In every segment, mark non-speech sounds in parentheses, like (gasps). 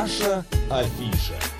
Наша афиша.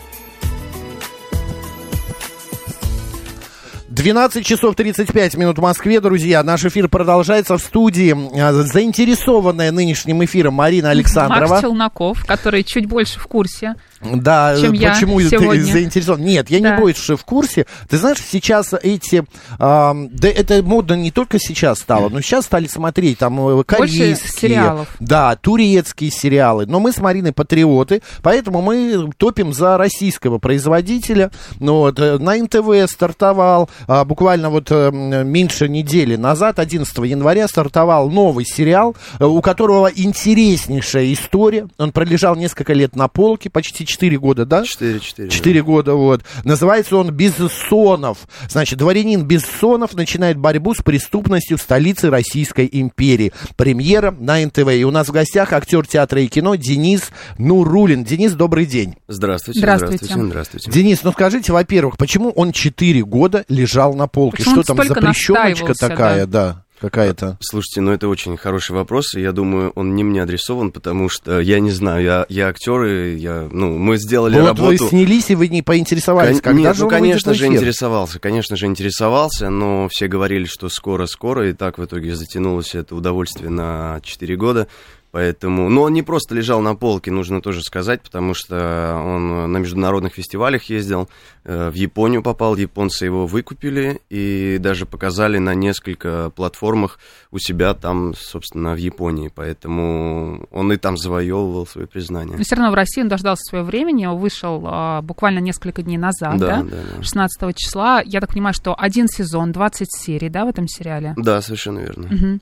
12 часов 35 минут в Москве, друзья. Наш эфир продолжается в студии. а, Заинтересованная нынешним эфиром Марина Александрова. Макс Челноков, который чуть больше в курсе. Да, чем я почему сегодня. ты заинтересован? Нет, я Да. не больше в курсе. Ты знаешь, сейчас эти... ам, да это модно не только сейчас стало, но сейчас стали смотреть там э, корейские... сериалов. Да, турецкие сериалы. Но мы с Мариной патриоты, поэтому мы топим за российского производителя. Ну, вот, э, на НТВ стартовал а, буквально вот э, меньше недели назад, 11 января, стартовал новый сериал, э, у которого интереснейшая история. Он пролежал несколько лет на полке, почти 4 года, да? 4-4. Четыре года, вот. Называется он «Бессонов». Значит, дворянин Бессонов начинает борьбу с преступностью в столице Российской империи. Премьера на НТВ. И у нас в гостях актер театра и кино Денис Нурулин. Денис, добрый день. Здравствуйте, Здравствуйте. здравствуйте, здравствуйте. Денис, ну скажите, во-первых, почему он четыре года лежал на полке? Почему Что там, запрещеночка такая, да, какая-то? Слушайте, ну это очень хороший вопрос, и я думаю, он не мне адресован, потому что я не знаю, я, я актер, и я, ну, мы сделали вот работу. вы снялись, и вы не поинтересовались, Кон- когда Нет, же ну, конечно же, интересовался, конечно же, интересовался, но все говорили, что скоро-скоро, и так в итоге затянулось это удовольствие на 4 года. Поэтому, но он не просто лежал на полке, нужно тоже сказать, потому что он на международных фестивалях ездил, э, в Японию попал, японцы его выкупили и даже показали на несколько платформах у себя там, собственно, в Японии. Поэтому он и там завоевывал свое признание. Но все равно в России он дождался своего времени, он вышел а, буквально несколько дней назад, да, да, да, да. 16 числа. Я так понимаю, что один сезон, 20 серий, да, в этом сериале? Да, совершенно верно. Мгм.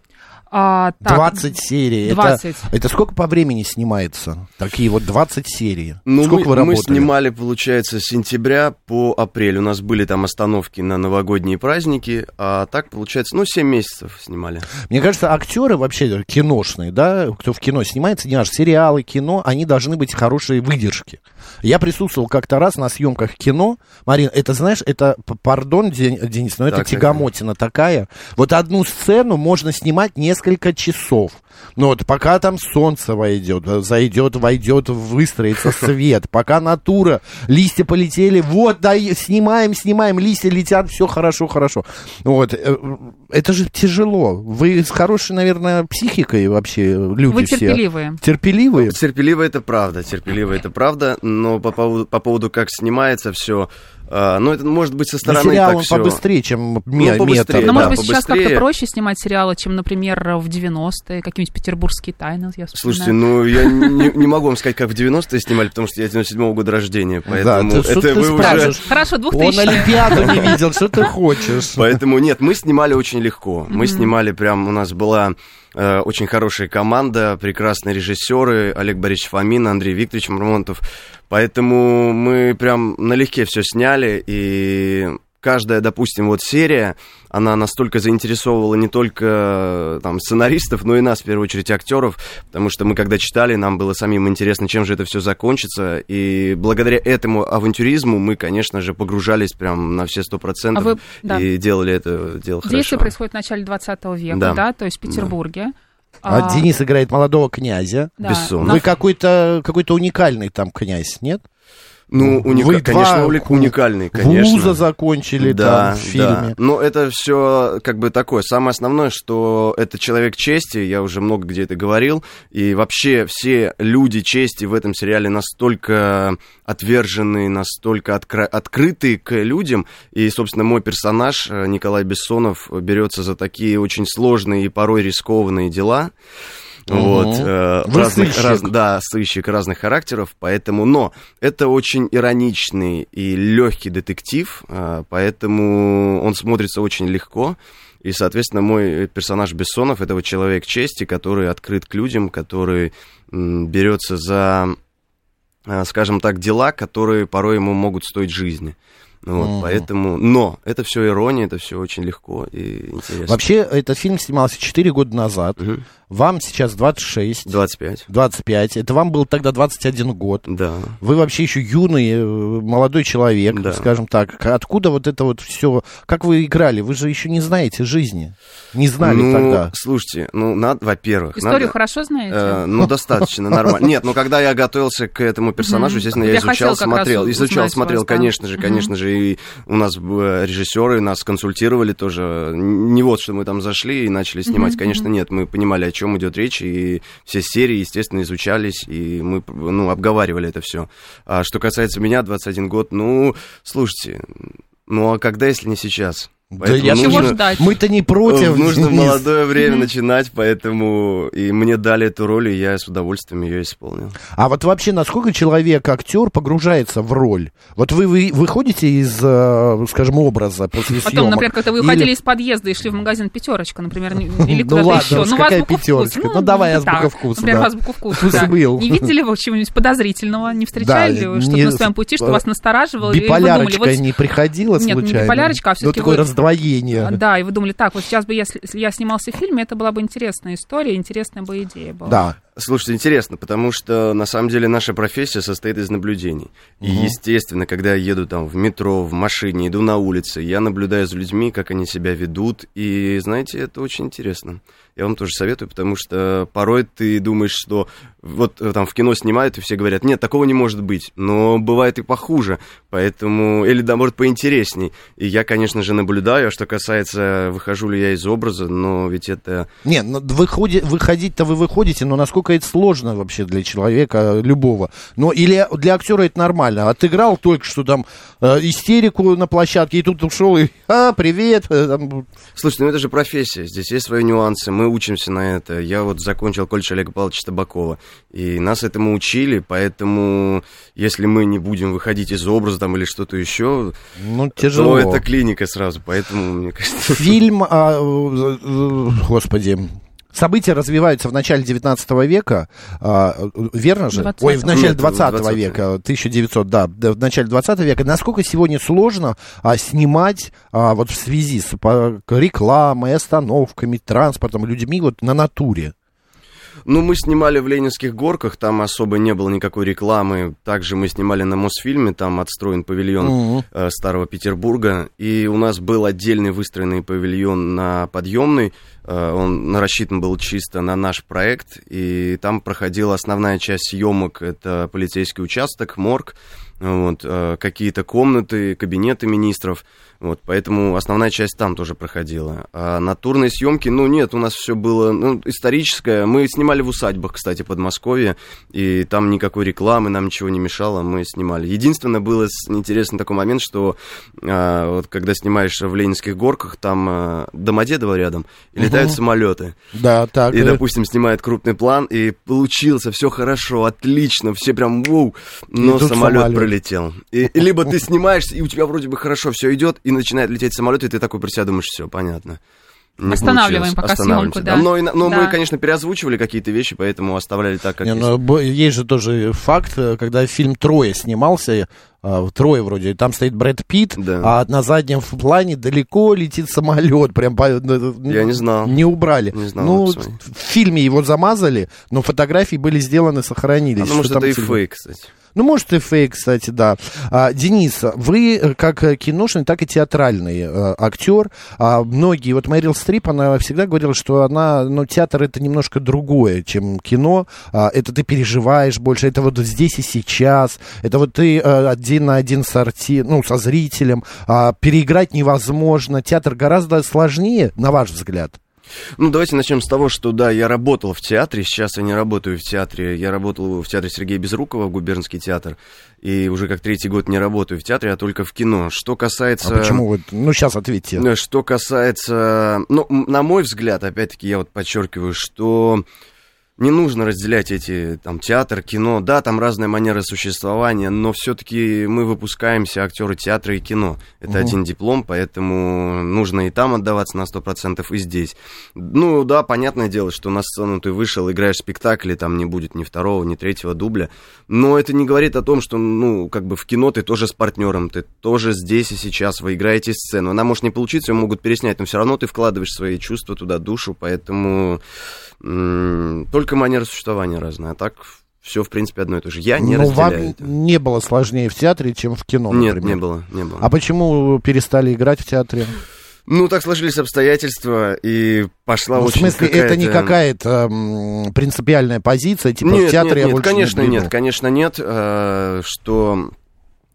А, так, 20 серий. 20. Это, это сколько по времени снимается? Такие вот 20 серий. Ну, сколько мы, вы мы работали? снимали, получается, с сентября по апрель. У нас были там остановки на новогодние праздники, а так, получается, ну, 7 месяцев снимали. Мне кажется, актеры вообще киношные, да, кто в кино снимается, не аж сериалы, кино, они должны быть хорошие выдержки. Я присутствовал как-то раз на съемках кино. Марин, это, знаешь, это, пардон, Ден- Денис, но это Так, так, тягомотина такая. Вот одну сцену можно снимать несколько часов. Ну вот, пока там солнце войдет, зайдет, войдет, выстроится (laughs) свет, пока натура, листья полетели, вот, да, снимаем, снимаем, листья летят, все хорошо, хорошо. Вот, э, это же тяжело. Вы с хорошей, наверное, психикой вообще люди Вы все. терпеливые. Терпеливые? Терпеливо это правда, терпеливо это правда, но по поводу, по поводу как снимается все, ну, это может быть со стороны сериал так он все. побыстрее, чем побыстрее, метр. Но, да, Ну, может быть, сейчас побыстрее. как-то проще снимать сериалы, чем, например, в 90-е, какие-нибудь петербургские тайны, я Слушайте, вспоминаю. ну я не, не могу вам сказать, как в 90-е снимали, потому что я 97-го года рождения, поэтому ты что это вы уже... Хорошо, Он 2000 Олимпиаду не видел, что ты хочешь? Поэтому нет, мы снимали очень легко. Мы снимали прям, у нас была э, очень хорошая команда, прекрасные режиссеры, Олег Борисович Фомин, Андрей Викторович Мармонтов. Поэтому мы прям налегке все сняли, и каждая, допустим, вот серия, она настолько заинтересовывала не только э, там сценаристов, но и нас, в первую очередь, актеров, потому что мы, когда читали, нам было самим интересно, чем же это все закончится, и благодаря этому авантюризму мы, конечно же, погружались прям на все сто процентов А вы- да. и делали это дело Действие хорошо. происходит в начале 20 века, да, Да. то есть в Петербурге. А Денис играет молодого князя. да, Бессон. на- Вы какой-то какой-то уникальный там князь, нет? Ну, уника- Вы конечно, два уникальный, конечно. Вуза закончили да, там в фильме. Да. Но это все как бы такое. Самое основное, что это человек чести, я уже много где это говорил, и вообще все люди чести в этом сериале настолько отверженные, настолько откра- открытые к людям, и, собственно, мой персонаж э, Николай Бессонов берется за такие очень сложные и порой рискованные дела. Вот, э, Вы разных, сыщик. раз- да, сыщик разных характеров, поэтому, но это очень ироничный и легкий детектив, э, поэтому он смотрится очень легко. И, соответственно, мой персонаж Бессонов это вот человек чести, который открыт к людям, который берется за, э, скажем так, дела, которые порой ему могут стоить жизни. Вот, Мгм. поэтому, но это все ирония, это все очень легко и интересно. Вообще, этот фильм снимался 4 года назад. Мгм. Вам сейчас 26. 25. 25. Это вам был тогда 21 год. Да. Вы вообще еще юный, э, молодой человек, Да. скажем так. Откуда вот это вот все? Как вы играли? Вы же еще не знаете жизни. Не знали ну, тогда. слушайте, ну, надо, во-первых... Историю надо, хорошо знаете? э, ну, достаточно нормально. Нет, ну, когда я готовился к этому персонажу, естественно, Я изучал, смотрел. Изучал, смотрел, конечно же, конечно же. И у нас э, режиссеры нас консультировали тоже. Не вот, что мы там зашли и начали снимать. Конечно, нет. Мы понимали, о чем идет речь, и все серии, естественно, изучались, и мы, ну, обговаривали это все. А что касается меня, 21 год, ну, слушайте, ну, а когда, если не сейчас? Да Поэтому Чего нужно- ждать? Мы-то не против. в нужно в Денис. молодое время Мгм. начинать, поэтому и мне дали эту роль, и я с удовольствием ее исполнил. А вот вообще, насколько человек, актер, погружается в роль? Вот вы, вы выходите из, э, скажем, образа после Потом, съемок? например, когда вы Или- уходили из подъезда и шли в магазин «Пятерочка», например, (laughs) или Ну куда-то еще. Ну, какая «Пятерочка»? вкуса. Ну, давай да, «Азбука вкуса», Например, да. азбуку вкуса, Вкус да. был. Не видели вы чего-нибудь подозрительного? Не встречали Да, ли вы что-то на своем пути, что вас настораживало? Биполярочка не приходила Нет, не случайно? биполярочка, а Ну, вы- раздвоение. Да, и вы думали, так, вот сейчас бы, если я снимался в фильме, это была бы интересная история, интересная бы идея была. Да. Слушайте, интересно, потому что на самом деле наша профессия состоит из наблюдений. И, естественно, когда я еду там в метро, в машине, иду на улице, я наблюдаю за людьми, как они себя ведут. И, знаете, это очень интересно. Я вам тоже советую, потому что порой ты думаешь, что вот э, там в кино снимают, и все говорят, нет, такого не может быть. Но бывает и похуже, поэтому, или наоборот, поинтересней. И я, конечно же, наблюдаю, а что касается, выхожу ли я из образа, но ведь это Не, ну, выходи- выходить-то вы выходите, но насколько это сложно вообще для человека любого. Но или для актера это нормально. Отыграл только что там э, истерику на площадке, и тут ушел и а, привет. э, там, Слушай, ну это же профессия, здесь есть свои нюансы, мы учимся на это. Я вот закончил колледж Олега Павловича Табакова, и нас этому учили, поэтому если мы не будем выходить из образа там или что-то еще, ну, тяжело. то это клиника сразу, поэтому, мне кажется... Фильм, (laughs) а, э, э, господи, события развиваются в начале 19 века, а, верно же? 20-го. Ой, в начале Нет, в 20 20-м. века, 1900, да, в начале 20 века. Насколько сегодня сложно а, снимать а, вот в связи с по- рекламой, остановками, транспортом, людьми вот на натуре? Ну, мы снимали в Ленинских горках, там особо не было никакой рекламы. Также мы снимали на Мосфильме, там отстроен павильон Мгм. э, Старого Петербурга. И у нас был отдельный выстроенный павильон на подъемный. Э, он рассчитан был чисто на наш проект. И там проходила основная часть съемок. Это полицейский участок, морг, вот, э, какие-то комнаты, кабинеты министров. Вот, поэтому основная часть там тоже проходила. А натурные съемки, ну нет, у нас все было ну, историческое. Мы снимали в усадьбах, кстати, Подмосковье, и там никакой рекламы, нам ничего не мешало, мы снимали. Единственное, было интересный такой момент, что а, вот когда снимаешь в Ленинских горках, там а, Домодедово рядом, и летают самолеты. Да, так. И, допустим, снимает крупный план, и получился, все хорошо, отлично, все прям воу, но самолет пролетел. И, (laughs) либо ты снимаешься, и у тебя вроде бы хорошо все идет, и начинает лететь самолет, и ты такой про себя думаешь, все, понятно. Не Останавливаем получилось. пока съемку, да. Но, и на- но Да. мы, конечно, переозвучивали какие-то вещи, поэтому оставляли так, как Не, есть. бо- есть же тоже факт, э, когда фильм «Трое» снимался, «Трое» вроде, там стоит Брэд Питт, Да. а на заднем плане далеко летит самолет, прям по- ну, Я не знал. Не убрали. Не знал, ну, в фильме его замазали, но фотографии были сделаны, сохранились. А, ну, может, это и фейк, кстати. Ну, может, и фейк, кстати, да. А, Денис, вы как киношный, так и театральный э, актер. А, многие, вот Мэрил Стрип, она всегда говорила, что она, ну, театр это немножко другое, чем кино. А, это ты переживаешь больше, это вот здесь и сейчас. Это вот ты э, один на один с арти, ну, со зрителем. А, переиграть невозможно. Театр гораздо сложнее, на ваш взгляд. Ну, давайте начнем с того, что, да, я работал в театре, сейчас я не работаю в театре, я работал в театре Сергея Безрукова, губернский театр, и уже как третий год не работаю в театре, а только в кино. Что касается... А почему вы... Ну, сейчас ответьте. Э, Что касается, ну, на мой взгляд, опять-таки, я вот подчеркиваю, что не нужно разделять эти, там, театр, кино. Да, там разная манера существования, но все-таки мы выпускаемся, актеры театра и кино. Это Мгм. один диплом, поэтому нужно и там отдаваться на 100%, и здесь. Ну, да, понятное дело, что на сцену ты вышел, играешь спектакль, и там не будет ни второго, ни третьего дубля. Но это не говорит о том, что, ну, как бы в кино ты тоже с партнером, ты тоже здесь и сейчас, вы играете сцену. Она может не получиться, ее могут переснять, но все равно ты вкладываешь свои чувства туда, душу, поэтому Только манера существования разная, а так все, в принципе, одно и то же. Я не Но разделяю вам это. не было сложнее в театре, чем в кино, Нет, например? не было, не было. А почему перестали играть в театре? Ну, так сложились обстоятельства, и пошла Ну, в очень смысле, это не какая-то- м, принципиальная позиция, типа нет, в театре нет, я нет, больше конечно, не нет, конечно, нет, э, что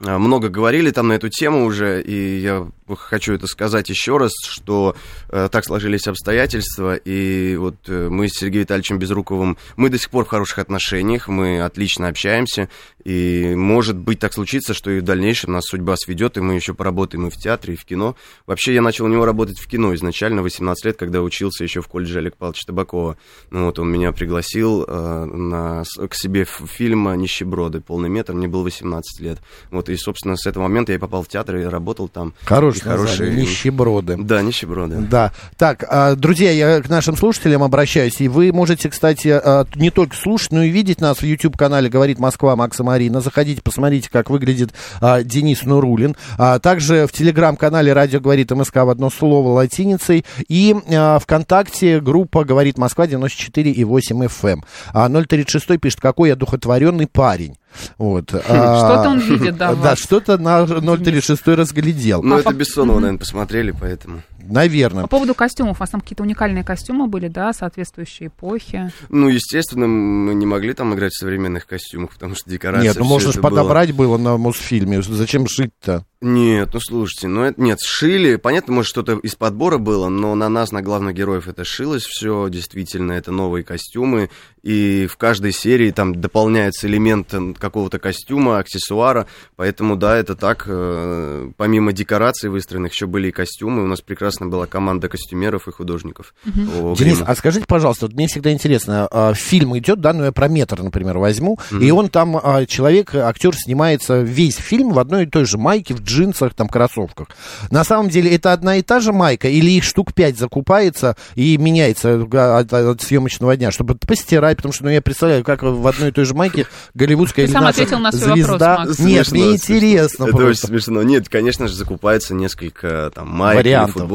э, много говорили там на эту тему уже, и я хочу это сказать еще раз, что э, так сложились обстоятельства, и вот э, мы с Сергеем Витальевичем Безруковым, мы до сих пор в хороших отношениях, мы отлично общаемся, и может быть так случится, что и в дальнейшем нас судьба сведет, и мы еще поработаем и в театре, и в кино. Вообще, я начал у него работать в кино изначально, 18 лет, когда учился еще в колледже Олега Павловича Табакова. Ну, вот он меня пригласил э, на, к себе в фильм «Нищеброды», полный метр, мне было 18 лет. Вот, и, собственно, с этого момента я попал в театр и работал там. Хороший, Название, нищеброды. Да, «Нищеброды». Да. Так, а, друзья, я к нашим слушателям обращаюсь, и вы можете, кстати, а, не только слушать, но и видеть нас в YouTube-канале «Говорит Москва» Макса Марина. Заходите, посмотрите, как выглядит а, Денис Нурулин. Также в телеграм-канале «Радио говорит МСК» в одно слово латиницей. И ВКонтакте группа «Говорит Москва» 94,8 FM. А 036 пишет, какой я духотворенный парень. Вот. (laughs) а, Что-то он видит, да, (laughs) Да, что-то на 036 разглядел. Ну, А это по- Бессонова, наверное, посмотрели, поэтому... Наверное. По поводу костюмов, у вас там какие-то уникальные костюмы были, да, соответствующие эпохе? Ну, естественно, мы не могли там играть в современных костюмах, потому что декорация... Нет, ну можно же было- подобрать было на Мосфильме. Зачем шить-то? Нет, ну слушайте, ну это нет, сшили, понятно, может что-то из подбора было, но на нас, на главных героев это шилось все, действительно, это новые костюмы, и в каждой серии там дополняется элемент какого-то костюма, аксессуара, поэтому да, это так, э, помимо декораций выстроенных, еще были и костюмы, у нас прекрасно была команда костюмеров и художников. по Денис, а скажите, пожалуйста, вот мне всегда интересно, а, фильм идет, да, ну я про метр, например, возьму, и он там, а, человек, актер снимается весь фильм в одной и той же майке, в джинсах, там, кроссовках. На самом деле это одна и та же майка, или их штук пять закупается и меняется а, от, от съемочного дня, чтобы постирать, потому что, ну, я представляю, как в одной и той же майке голливудская Ты сам ответил на свой звезда... вопрос, Макс. Нет, Смешно, мне смешно. интересно Это просто. очень смешно. Нет, конечно же, закупается несколько там майк или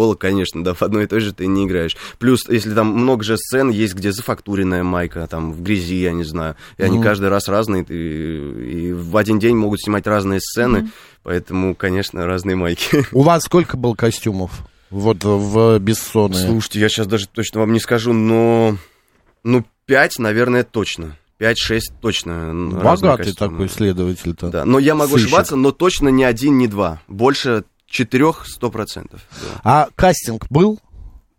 Футбола, конечно, да, в одной и той же ты не играешь. Плюс, если там много же сцен есть, где зафактуренная майка, там, в грязи, я не знаю, и они Мгм. каждый раз разные, ты- и в один день могут снимать разные сцены, поэтому, конечно, разные майки. У вас сколько было костюмов? Вот в Бессоны. Слушайте, я сейчас даже точно вам не скажу, но, ну, пять, наверное, точно. Пять-шесть точно. м, разные Богатый такой следователь-то. Да, но я могу Сыщик. ошибаться, но точно не один, не два. Больше четырех, сто процентов. А кастинг был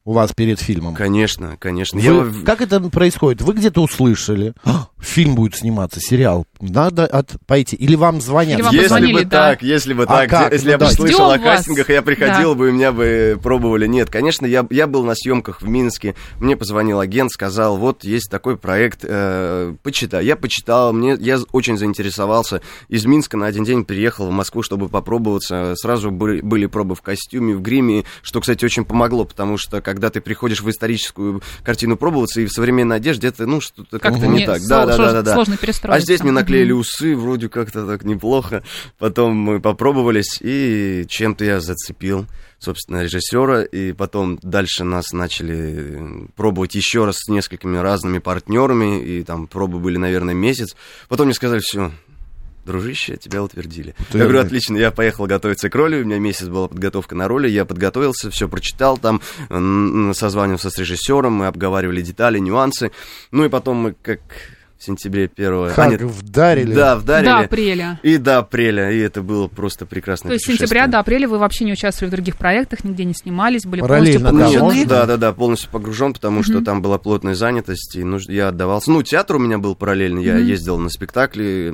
у вас перед фильмом? Конечно, конечно. Вы- Я- Как это происходит? Вы где-то услышали, «А, (gasps) фильм будет сниматься, сериал, надо от... пойти. Или вам звонят? Или вам Если позвонили, бы да. так, если бы А так, как? если Ну я бы да. слышал о Ждём вас. кастингах, я приходил бы, и меня бы пробовали. Нет, конечно, я, я был на съемках в Минске, мне позвонил агент, сказал, вот есть такой проект, э, почитай. Я почитал, мне, я очень заинтересовался. Из Минска на один день приехал в Москву, чтобы попробоваться. Сразу были, были пробы в костюме, в гриме, что, кстати, очень помогло, потому что когда ты приходишь в историческую картину пробоваться, и в современной одежде, это, ну, что-то как-то Мгм. не Не, так. Да, да, да, сложно- да, да. Сложно перестроиться. А здесь мне наклеили усы, вроде как-то так неплохо. Потом мы попробовались, и чем-то я зацепил, собственно, режиссера. И потом дальше нас начали э, пробовать еще раз с несколькими разными партнерами. И там пробы были, наверное, месяц. Потом мне сказали, все, дружище, тебя утвердили. Я говорю, отлично, я поехал готовиться к роли, у меня месяц была подготовка на роли, я подготовился, все прочитал там, созванивался с режиссером, мы обговаривали детали, нюансы. Ну и потом мы как в сентябре первого... Как а, нет, вдарили? да, вдарили. До апреля. И до апреля, и это было просто прекрасно. То есть с сентября до апреля вы вообще не участвовали в других проектах, нигде не снимались, были Параллельно, полностью погружены. Да, да, да, полностью погружен, потому что там была плотная занятость, и нуж- я отдавался. Ну, театр у меня был параллельно, я Мгм. ездил на спектакли,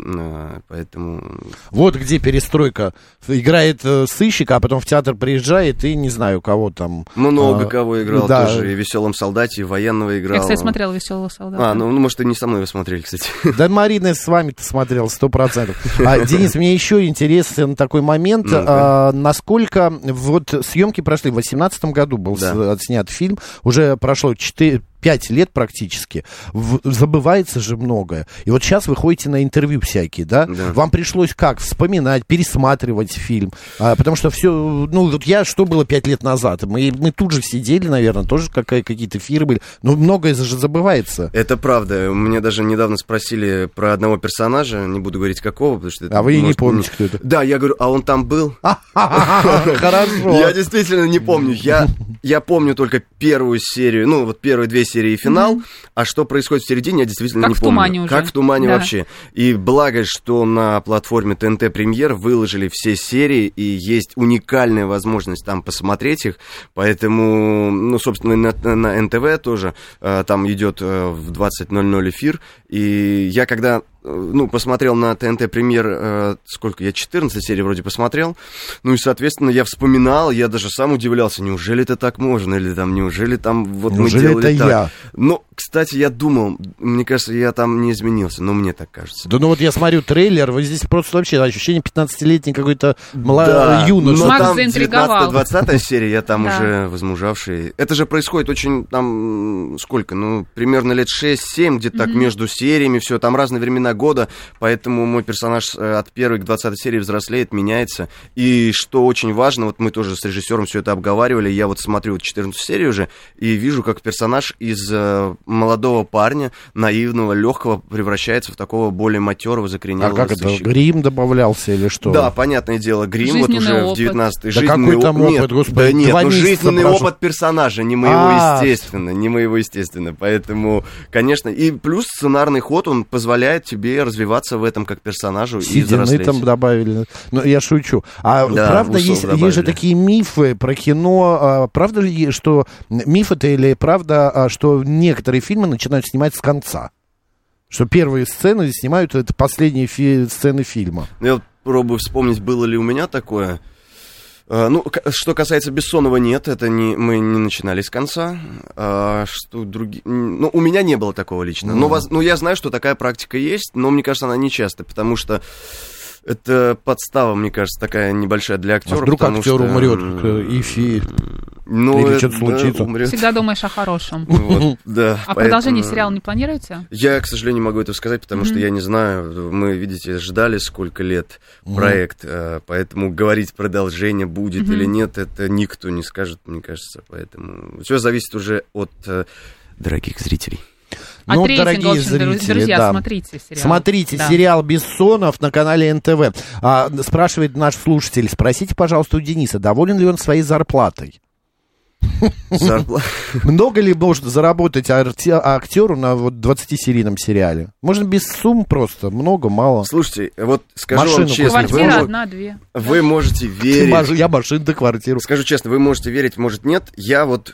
поэтому... Вот где перестройка. Играет э, сыщик, а потом в театр приезжает и не знаю, кого там. Много А, кого играл да. тоже, и в «Веселом солдате», и военного играл. Я, кстати, смотрела «Веселого солдата». А, ну, ну, может, и не со мной вы смотрели, кстати. Да Марина с вами-то смотрел, сто процентов. А, Денис, мне еще интересен такой момент. Ну-ка. а, насколько вот съемки прошли в 2018 году был Да. с- отснят фильм, уже прошло 4 пять лет практически, в, забывается же многое. И вот сейчас вы ходите на интервью всякие, да? Да. Вам пришлось как? Вспоминать, пересматривать фильм. А, потому что все, ну, вот я, что было пять лет назад? Мы, мы тут же сидели, наверное, тоже какая, какие-то эфиры были. Но многое же забывается. Это правда. Меня даже недавно спросили про одного персонажа, не буду говорить какого, потому что это А вы и не может, помните, кто это? Да, я говорю, а он там был? (laughs) Хорошо. Я действительно не помню. (laughs) Я помню только первую серию, ну, вот первые две серии и финал, а что происходит в середине, я действительно Как не в помню. тумане уже. Как в тумане Да. вообще. И благо, что на платформе ТНТ Премьер выложили все серии, и есть уникальная возможность там посмотреть их, поэтому, ну, собственно, на, на НТВ тоже э, там идет э, в 20.00 эфир, и я когда ну, посмотрел на ТНТ премьер, э, сколько я, 14 серий вроде посмотрел, ну и, соответственно, я вспоминал, я даже сам удивлялся, неужели это так можно, или там, неужели там вот Неужели мы делали это так. я? Ну, кстати, я думал, мне кажется, я там не изменился, но мне так кажется. Да ну вот я смотрю трейлер, вы здесь просто вообще ощущение 15-летний какой-то мла... Да, юноша. но Макс там заинтриговал. 19-20 (laughs) серия, я там уже возмужавший. Это же происходит очень, там, сколько, ну, примерно лет 6-7, где-то так между сериями, все, там разные времена года, поэтому мой персонаж э, от первой к 20 серии взрослеет, меняется. И что очень важно, вот мы тоже с режиссером все это обговаривали, я вот смотрю вот 14 серию уже, и вижу, как персонаж из э, молодого парня, наивного, легкого, превращается в такого более матерого, А закоренелого как это, грим добавлялся или что? Да, понятное дело, грим вот уже в опыт. 19 Да жизненный какой там оп- опыт, господи, да нет, ну жизненный прошло. опыт персонажа, не моего, А. естественно, не моего, естественно. Поэтому, конечно, и плюс сценарный ход, он позволяет тебе развиваться в этом как персонажу и Седины взрослеть. там добавили. Ну, я шучу. А Да, правда, есть, есть же такие мифы про кино. а, правда ли, что миф это или правда, а, что некоторые фильмы начинают снимать с конца? Что первые сцены снимают, это последние фи- сцены фильма. Ну, Я вот пробую вспомнить, было ли у меня такое. А, Ну, что касается Бессонова, нет, это не, мы не начинали с конца. А, что другие... Ну, у меня не было такого лично. Но, воз- ну, я знаю, что такая практика есть, но мне кажется, она нечасто, потому что это подстава, мне кажется, такая небольшая для актера. А вдруг актер что, умрет, и фи- Ну, или это, что-то да, случится. умрет. Всегда думаешь о хорошем. (laughs) Вот, да, А продолжение сериала не планируете? Я, к сожалению, могу этого сказать, потому что я не знаю. Мы, видите, ждали сколько лет проект, э, поэтому говорить продолжение будет или нет, это никто не скажет, мне кажется. Поэтому все зависит уже от э, дорогих зрителей. От Ну, дорогие зрители, друзья, да. смотрите сериал. Смотрите Да. сериал Бессонов на канале НТВ. А, спрашивает наш слушатель, спросите, пожалуйста, у Дениса, доволен ли он своей зарплатой? (laughs) Много ли может заработать актеру на вот 20-серийном сериале? Можно без сумм просто, много, мало. Слушайте, вот скажу вам честно, вы, Квартира одна-две. вы можете верить. Я машину да квартиру. Скажу честно, вы можете верить, может нет. Я вот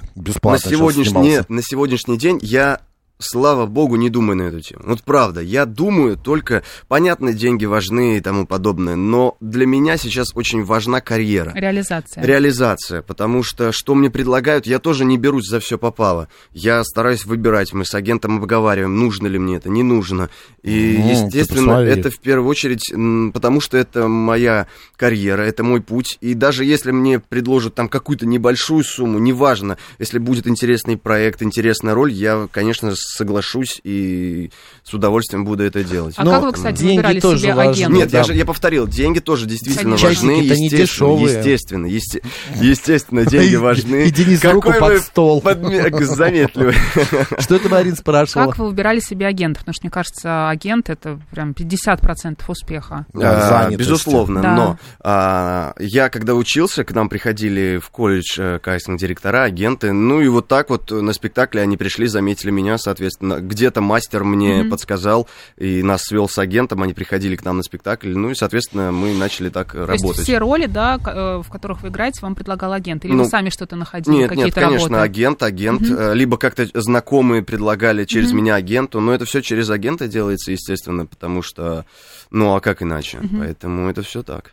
на сегодняшний день я, слава богу, не думаю на эту тему. Вот правда, я думаю только, понятно, деньги важны и тому подобное, но для меня сейчас очень важна карьера. Реализация. Реализация, потому что что мне предлагают, я тоже не берусь за все попало. Я стараюсь выбирать, мы с агентом обговариваем, нужно ли мне это, не нужно. И, Ну, естественно, это в первую очередь, потому что это моя карьера, это мой путь. И даже если мне предложат там какую-то небольшую сумму, неважно, если будет интересный проект, интересная роль, я, конечно, соглашусь и с удовольствием буду это делать. А Но как вы, кстати, деньги выбирали тоже себе важны. агента? Нет, да. я же я повторил, деньги тоже действительно Конечно. важны. Часики-то не естественно, дешевые. Естественно, есте- естественно, деньги (laughs) важны. и Денис руку Какой под стол. (laughs) заметливый. (laughs) Что это Марин спрашивала? Как вы выбирали себе агентов? Потому что, мне кажется, агент это прям 50% успеха. А. Безусловно, но а, я когда учился, к нам приходили в колледж э, кастинг-директора, агенты, ну и вот так вот на спектакле они пришли, заметили меня, соответственно, где-то мастер мне подсказал и нас свел с агентом, они приходили к нам на спектакль, ну и, соответственно, мы начали так То работать. есть все роли, да, э, в которых вы играете, вам предлагал агент? Или Ну, вы сами что-то находили, Нет, нет, какие-то конечно, работы? агент, агент, э, либо как-то знакомые предлагали через меня агенту, но это все через агента делается, естественно, потому что, ну а как иначе? Поэтому это все так.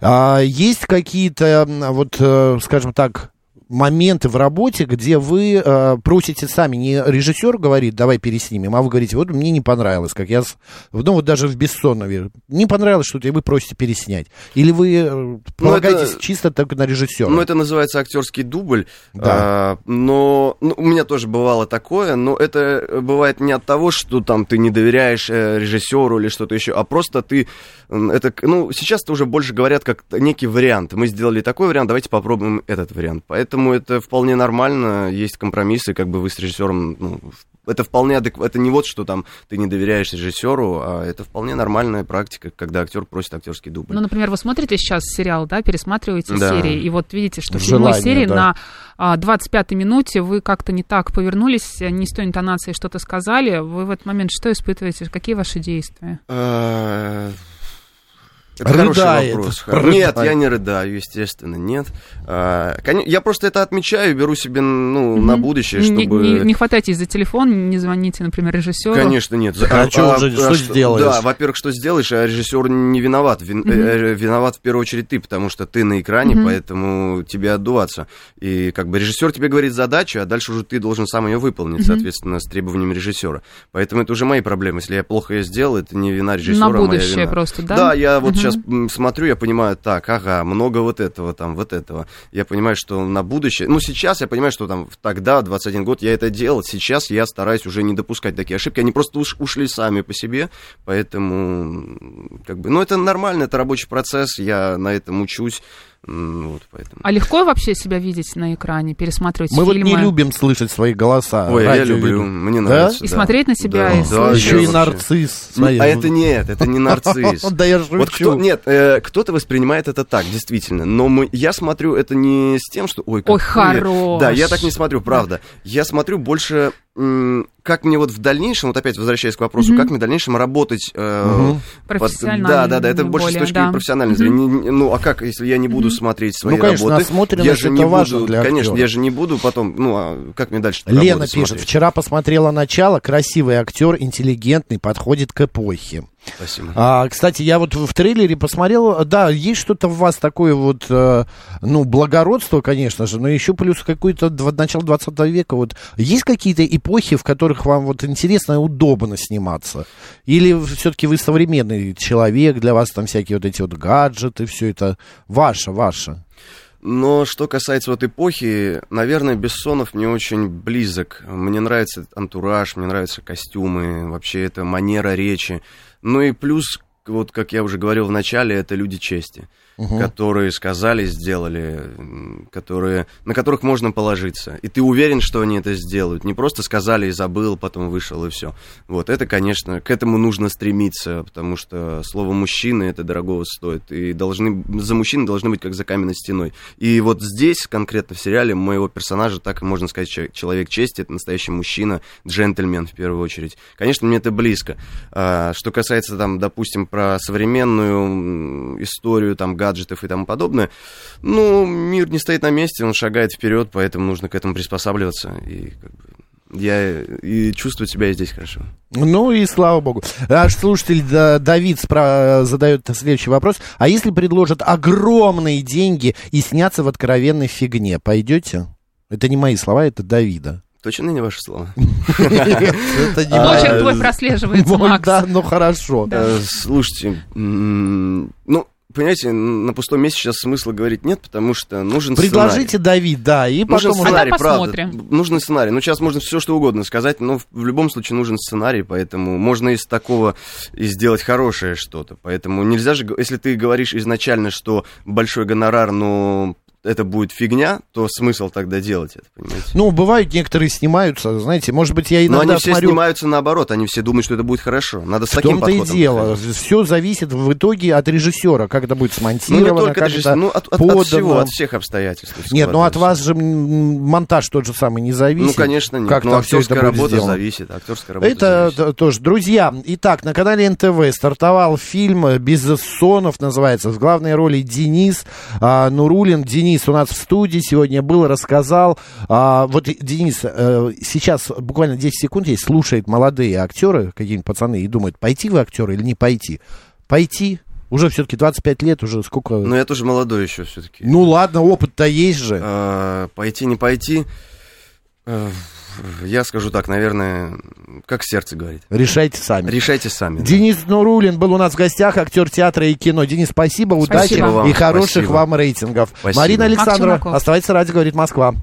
А, есть какие-то, вот, э, скажем так, моменты в работе, где вы э, просите сами, не режиссер говорит, давай переснимем, а вы говорите, вот мне не понравилось, как я, ну вот даже в Бессонове, не понравилось что-то, и вы просите переснять. Или вы э, полагаетесь ну, это, чисто только на режиссера? Ну, это называется актерский дубль, да. а, но ну, у меня тоже бывало такое, но это бывает не от того, что там ты не доверяешь э, режиссеру или что-то еще, а просто ты, это, ну, сейчас-то уже больше говорят как некий вариант. Мы сделали такой вариант, давайте попробуем этот вариант. Поэтому Поэтому это вполне нормально, есть компромиссы, как бы вы с режиссером, ну, это вполне адекватно, это не вот что там ты не доверяешь режиссеру, а это вполне нормальная практика, когда актер просит актерский дубль. Ну, например, вы смотрите сейчас сериал, да, пересматриваете да. серии, и вот видите, что в седьмой серии да. на 25-й минуте вы как-то не так повернулись, не с той интонацией что-то сказали, вы в этот момент что испытываете, какие ваши действия? А, это Рыдает. вопрос. Рыдает. Нет, я не рыдаю, естественно, нет. А, я просто это отмечаю, беру себе ну, угу. на будущее, чтобы... Не, не, не хватайтесь за телефон, не звоните, например, режиссеру. Конечно, нет. А, а, что, а, уже, что, что сделаешь? Да, во-первых, что сделаешь, а режиссер не виноват. Вин, э, виноват в первую очередь ты, потому что ты на экране, угу. поэтому тебе отдуваться. И как бы режиссер тебе говорит задачу, а дальше уже ты должен сам ее выполнить, угу. соответственно, с требованиями режиссера. Поэтому это уже мои проблемы. Если я плохо ее сделал, это не вина режиссера, На будущее а моя вина. просто, да? Да, я вот сейчас сейчас смотрю, я понимаю, так, ага, много вот этого, там, вот этого. Я понимаю, что на будущее... Ну, сейчас я понимаю, что там тогда, 21 год, я это делал. Сейчас я стараюсь уже не допускать такие ошибки. Они просто уж ушли сами по себе, поэтому, как бы, ну, это нормально, это рабочий процесс, я на этом учусь. Вот, поэтому. А легко вообще себя видеть на экране, пересматривать Мы фильмы? вот не любим слышать свои голоса. Ой, я люблю, мне нравится. И да. смотреть на себя, да. и да, Еще и нарцисс. Ну, а это нет, это не (laughs) нарцисс. Да я шучу. Вот кто, нет, э, кто-то воспринимает это так, действительно. Но мы, я смотрю это не с тем, что... Ой, ой хорош. Да, я так не смотрю, правда. Я смотрю больше как мне вот в дальнейшем, вот опять возвращаясь к вопросу, mm-hmm. как мне в дальнейшем работать... Э, mm-hmm. Профессионально. Да, да, да, это больше более, с точки да. профессиональной mm-hmm. зрения. Ну, а как, если я не буду mm-hmm. смотреть свои ну, конечно, работы? Я же не важно буду, для Конечно, я же не буду потом, ну, а как мне дальше Лена пишет, смотреть? вчера посмотрела начало, красивый актер, интеллигентный, подходит к эпохе. Спасибо. А, кстати, я вот в трейлере посмотрел, да, есть что-то в вас такое вот, э, ну, благородство, конечно же, но еще плюс какое-то начало 20 века. Вот есть какие-то эпохи, в которых вам вот интересно и удобно сниматься? Или все-таки вы современный человек, для вас там всякие вот эти вот гаджеты, все это ваше, ваше? Но что касается вот эпохи, наверное, Бессонов мне очень близок. Мне нравится антураж, мне нравятся костюмы, вообще это манера речи. Ну и плюс, вот как я уже говорил в начале, это люди чести угу. которые сказали, сделали, которые, на которых можно положиться. И ты уверен, что они это сделают. Не просто сказали и забыл, потом вышел и все. Вот это, конечно, к этому нужно стремиться, потому что слово мужчины это дорогого стоит. И должны, за мужчиной должны быть как за каменной стеной. И вот здесь, конкретно в сериале, моего персонажа, так можно сказать, человек чести, это настоящий мужчина, джентльмен в первую очередь. Конечно, мне это близко. А, что касается, там, допустим, про современную историю, там, гаджетов и тому подобное. Ну, мир не стоит на месте, он шагает вперед, поэтому нужно к этому приспосабливаться. И как бы, я и чувствую себя здесь хорошо. Ну и слава богу. Наш слушатель Давид спра- задает следующий вопрос. А если предложат огромные деньги и сняться в откровенной фигне, пойдете? Это не мои слова, это Давида. Точно не ваши слова? (laughs) Почерк твой прослеживается, Макс. Да, ну хорошо. Э, слушайте, ну, понимаете, на пустом месте сейчас смысла говорить нет, потому что нужен Предложите сценарий. Давид, да, и нужен потом... сценарий, правда. Нужен сценарий. Ну, сейчас можно все что угодно сказать, но в любом случае нужен сценарий, поэтому можно из такого и сделать хорошее что-то. Поэтому нельзя же, если ты говоришь изначально, что большой гонорар, но это будет фигня, то смысл тогда делать это, понимаете? Ну, бывают некоторые снимаются, знаете, может быть, я иногда Но они все смотрю... снимаются наоборот, они все думают, что это будет хорошо. Надо с в таким том-то и дело. Все зависит в итоге от режиссера, как это будет смонтировано, ну, не только как это ну, от, от, от всего, от всех обстоятельств. Нет, ну от вас же монтаж тот же самый не зависит. Ну, конечно, нет. Как Но актерская работа сделано. зависит, актерская работа Это зависит. тоже. Друзья, итак, на канале НТВ стартовал фильм «Безсонов» называется. В главной роли Денис а, Нурулин. Денис у нас в студии сегодня был, рассказал. А, вот, Денис, а, сейчас буквально 10 секунд есть, слушает молодые актеры, какие-нибудь пацаны, и думают, пойти вы актеры или не пойти. Пойти, Уже все-таки 25 лет, уже сколько... Ну, я тоже молодой еще все-таки. Ну, ладно, опыт-то есть же. А, пойти, не пойти... Я скажу так, наверное, как сердце говорит. Решайте сами. Решайте сами. Денис да. Нурулин был у нас в гостях, актер театра и кино. Денис, спасибо, удачи спасибо и хороших спасибо. вам рейтингов. Спасибо. Марина Александрова, оставайтесь ради, говорит Москва.